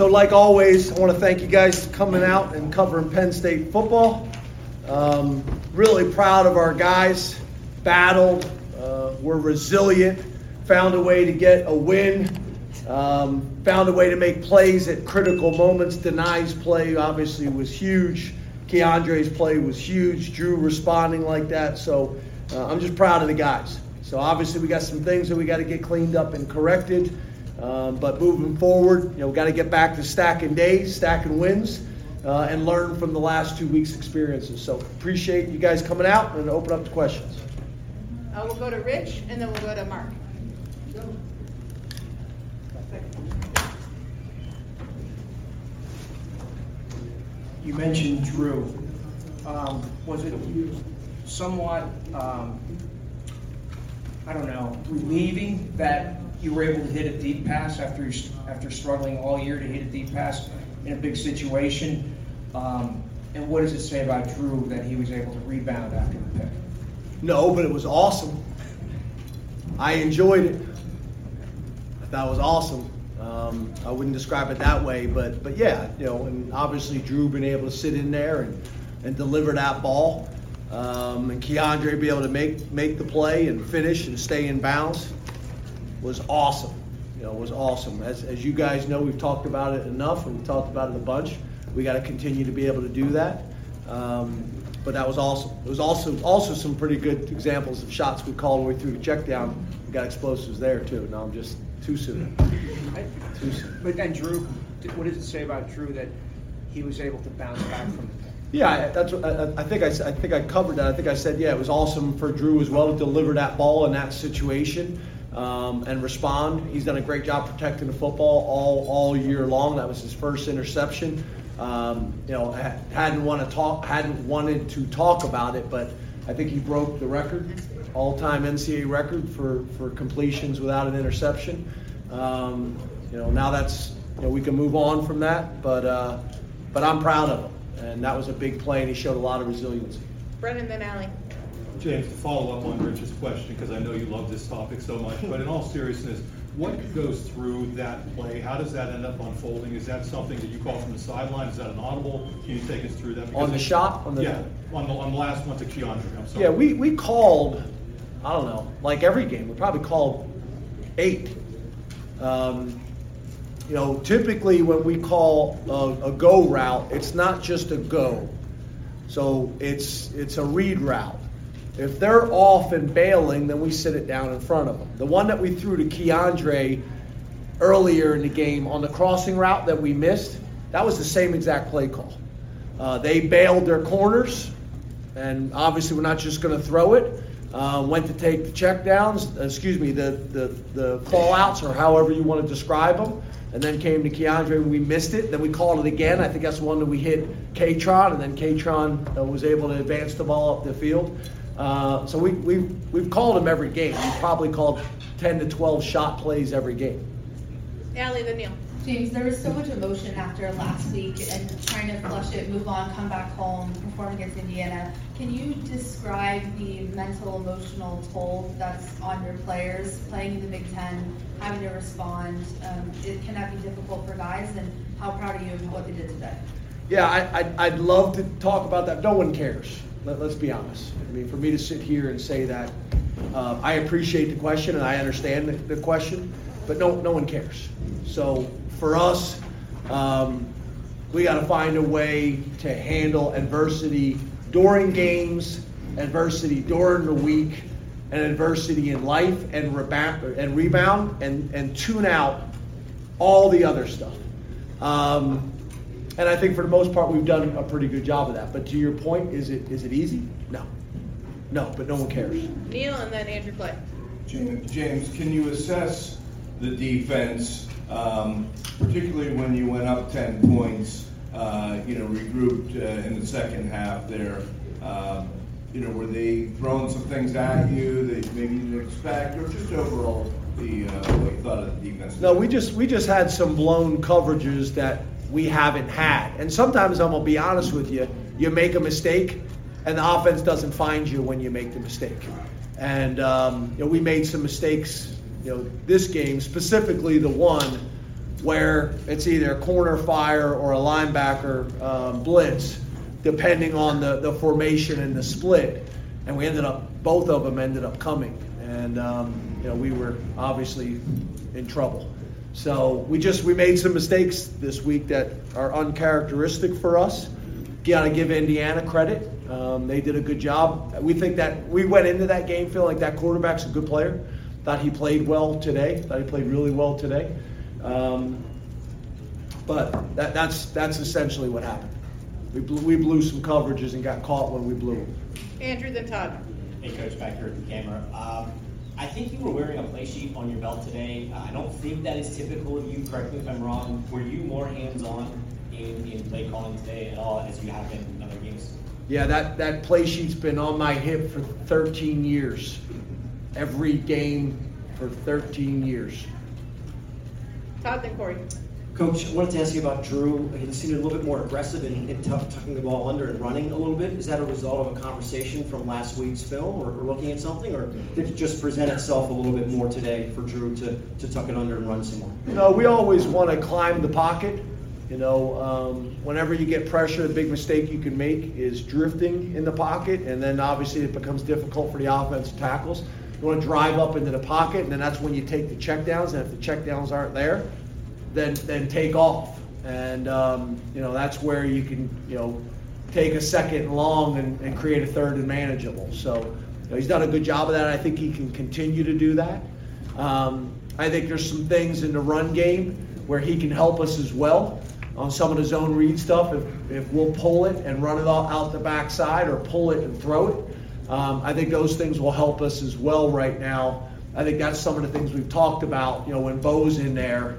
So, like always, I want to thank you guys for coming out and covering Penn State football. Um, really proud of our guys. Battled, uh, we're resilient, found a way to get a win, um, found a way to make plays at critical moments. Denies play obviously was huge. KeAndre's play was huge. Drew responding like that. So uh, I'm just proud of the guys. So obviously we got some things that we got to get cleaned up and corrected. Um, but moving forward, you know, we got to get back to stacking days, stacking wins, uh, and learn from the last two weeks' experiences. So appreciate you guys coming out and open up to questions. Uh, we'll go to Rich and then we'll go to Mark. You mentioned Drew. Um, Was it somewhat, um, I don't know, relieving that you were able to hit a deep pass after, after struggling all year to hit a deep pass in a big situation? Um, And what does it say about Drew that he was able to rebound after the pick? No, but it was awesome. I enjoyed it. I thought it was awesome. Um, I wouldn't describe it that way, but but yeah, you know, and obviously Drew being able to sit in there and, and deliver that ball, um, and KeAndre be able to make make the play and finish and stay in bounds was awesome. You know, was awesome. As as you guys know, we've talked about it enough, and we've talked about it a bunch. We got to continue to be able to do that. Um, but that was awesome. It was also also some pretty good examples of shots we called we threw the check down. We got explosives there too. Now I'm just too soon. Too soon. But then Drew, what does it say about Drew that he was able to bounce back from the pick? Yeah, that's I, I think I, I think I covered that. I think I said, yeah, it was awesome for Drew as well to deliver that ball in that situation um, and respond. He's done a great job protecting the football all, all year long. That was his first interception. Um, you know, hadn't want to talk, hadn't wanted to talk about it, but I think he broke the record, all-time NCAA record for, for completions without an interception. Um, you know, now that's you know we can move on from that, but uh, but I'm proud of him, and that was a big play, and he showed a lot of resiliency. Brennan, then Ally. James, to follow up on Rich's question, because I know you love this topic so much, but in all seriousness, what goes through that play? How does that end up unfolding? Is that something that you call from the sideline? Is that an audible? Can you take us through that? On the Because- shot, on the Yeah, on the, on the last one to KeAndre, I'm sorry. yeah, we we called, I don't know, like every game, we probably called eight. Um, you know, typically when we call a, a go route, it's not just a go. So it's it's a read route. If they're off and bailing, then we sit it down in front of them. The one that we threw to KeAndre earlier in the game on the crossing route that we missed, that was the same exact play call. Uh, they bailed their corners, and obviously we're not just going to throw it. Uh, went to take the check downs, uh, excuse me, the, the, the call outs, or however you want to describe them, and then came to KeAndre and we missed it. Then we called it again. I think that's the one that we hit Kaytron, and then Kaytron uh, was able to advance the ball up the field. Uh, so we, we, we've called them every game. We've probably called 10 to 12 shot plays every game. Ally, then Neil. James, there was so much emotion after last week and trying to flush it, move on, come back home, perform against Indiana. Can you describe the mental, emotional toll that's on your players playing in the Big Ten, having to respond? Um, it, can that be difficult for guys? And how proud are you of what they did today? Yeah, I, I'd, I'd love to talk about that. No one cares. Let, let's be honest. I mean, for me to sit here and say that, uh, I appreciate the question and I understand the, the question, but no, no one cares. So for us, um, we got to find a way to handle adversity during games, adversity during the week, and adversity in life, and rebound and rebound, and and tune out all the other stuff. Um, and I think for the most part, we've done a pretty good job of that. But to your point, is it is it easy? No, no. But no one cares. Neil and then Andrew Clay. James, James, can you assess the defense, um, particularly when you went up 10 points, uh, you know, regrouped uh, in the second half there? Um, You know, were they throwing some things at you that maybe you didn't expect, or just overall, the, uh, what you thought of the defense? No, we just we just had some blown coverages that we haven't had. And sometimes I'm gonna be honest with you, you make a mistake, and the offense doesn't find you when you make the mistake. And um, you know, we made some mistakes. You know, this game specifically, the one where it's either a corner fire or a linebacker um, blitz, depending on the, the formation and the split. And we ended up, both of them ended up coming. And, um, you know, we were obviously in trouble. So we just, we made some mistakes this week that are uncharacteristic for us. Got to give Indiana credit. Um, they did a good job. We think that we went into that game feeling like that quarterback's a good player. Thought he played well today. Thought he played really well today. Um, but that, that's that's essentially what happened. We blew, we blew some coverages and got caught when we blew them. Andrew, then Todd. Hey, Coach, back here at the camera. Um, I think you were wearing a play sheet on your belt today. Uh, I don't think that is typical of you. Correct me if I'm wrong. Were you more hands-on in, in play calling today at all as you have been in other games? Yeah, that, that play sheet's been on my hip for 13 years. Every game for 13 years. Todd, then Corey. Coach, I wanted to ask you about Drew. He seemed a little bit more aggressive and, and tough, tucking the ball under and running a little bit. Is that a result of a conversation from last week's film or, or looking at something? Or did it just present itself a little bit more today for Drew to, to tuck it under and run some more? No, we always want to climb the pocket. You know, um, whenever you get pressure, the big mistake you can make is drifting in the pocket, and then obviously it becomes difficult for the offensive tackles. You want to drive up into the pocket, and then that's when you take the checkdowns. And if the checkdowns aren't there, then then take off. And um, you know that's where you can you know take a second long and, and create a third and manageable. So you know, he's done a good job of that. I think he can continue to do that. Um, I think there's some things in the run game where he can help us as well on some of the zone read stuff. If, if we'll pull it and run it all out the backside or pull it and throw it, um, I think those things will help us as well right now. I think that's some of the things we've talked about. You know, when Beau's in there,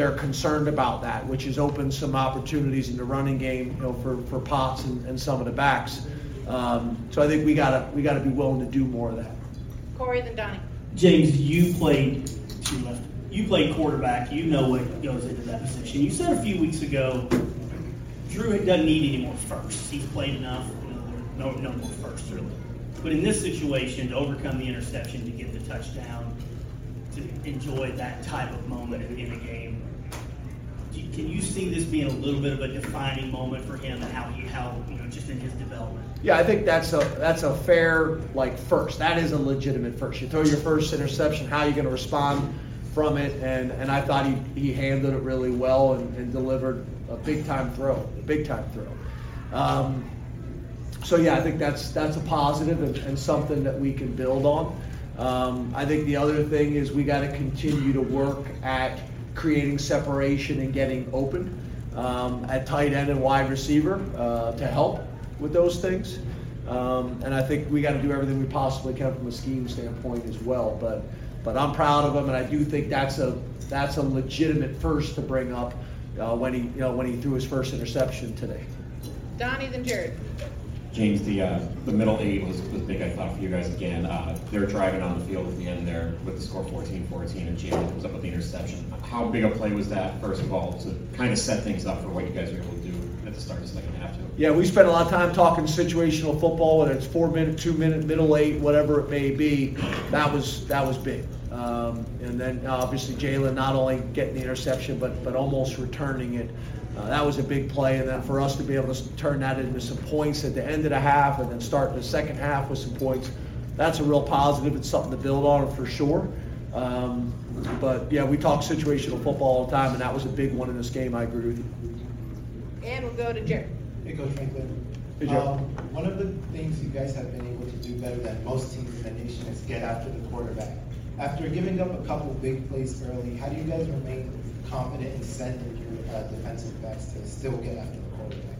they're concerned about that, which has opened some opportunities in the running game, you know, for, for Potts and, and some of the backs. Um, so I think we gotta we gotta be willing to do more of that. Corey, then Donnie. James, you played to your left. You played quarterback. You know what goes into that position. You said a few weeks ago, Drew doesn't need any more firsts. He's played enough. No, no more firsts really. But in this situation, to overcome the interception, to get the touchdown, to enjoy that type of moment in, in a game, do you- can you see this being a little bit of a defining moment for him and how he, how you know, just in his development? Yeah, I think that's a that's a fair like first. That is a legitimate first. You throw your first interception, how are you going to respond from it? And and I thought he, he handled it really well and, and delivered a big time throw, a big time throw. Um, so yeah, I think that's that's a positive and, and something that we can build on. Um, I think the other thing is we got to continue to work at creating separation and getting open um, at tight end and wide receiver uh, to help with those things. Um, and I think we got to do everything we possibly can from a scheme standpoint as well. But but I'm proud of him, and I do think that's a that's a legitimate first to bring up uh, when he you know when he threw his first interception today. Donnie, then Jared. James, the uh, the middle eight was, was big, I thought, for you guys again. Uh, they were driving on the field at the end there with the score 14-14, and Jaylen comes up with the interception. How big a play was that, first of all, to kind of set things up for what you guys were able to do at the start of the second half, too? Yeah, we spent a lot of time talking situational football, whether it's four minute, two minute, middle eight, whatever it may be. That was that was big. Um, and then obviously Jaylen not only getting the interception, but but almost returning it. Uh, that was a big play, and then for us to be able to turn that into some points at the end of the half, and then start the second half with some points, that's a real positive. It's something to build on for sure. Um, but yeah, we talk situational football all the time, and that was a big one in this game. I agree with you. And we'll go to Jared. Hey, Coach Franklin. Hey, Joe. Um, One of the things you guys have been able to do better than most teams in the nation is get after the quarterback. After giving up a couple big plays early, how do you guys remain confident and sending your uh, defensive backs to still get after the quarterback?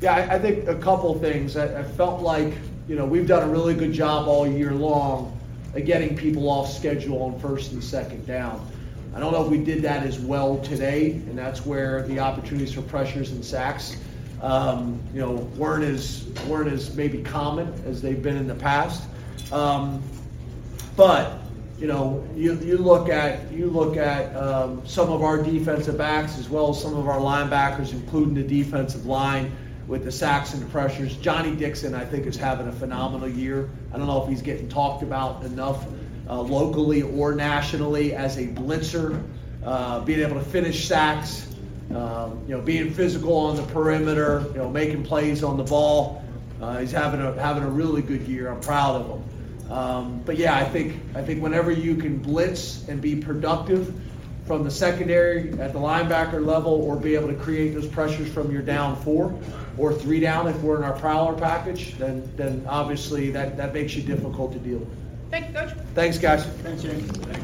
Yeah, I, I think a couple things. I, I felt like, you know, we've done a really good job all year long of getting people off schedule on first and second down. I don't know if we did that as well today, and that's where the opportunities for pressures and sacks, um, you know, weren't as weren't as maybe common as they've been in the past. Um, but you know, you, you look at you look at um, some of our defensive backs as well as some of our linebackers, including the defensive line with the sacks and the pressures. Johnny Dixon, I think, is having a phenomenal year. I don't know if he's getting talked about enough uh, locally or nationally as a blitzer. uh, being able to finish sacks, um, you know, being physical on the perimeter, you know, making plays on the ball. Uh, he's having a having a really good year. I'm proud of him. Um, but yeah, I think I think whenever you can blitz and be productive from the secondary at the linebacker level, or be able to create those pressures from your down four or three down if we're in our prowler package, then then obviously that that makes you difficult to deal with. Thank you, Coach. Thanks, guys. Thanks, Jake.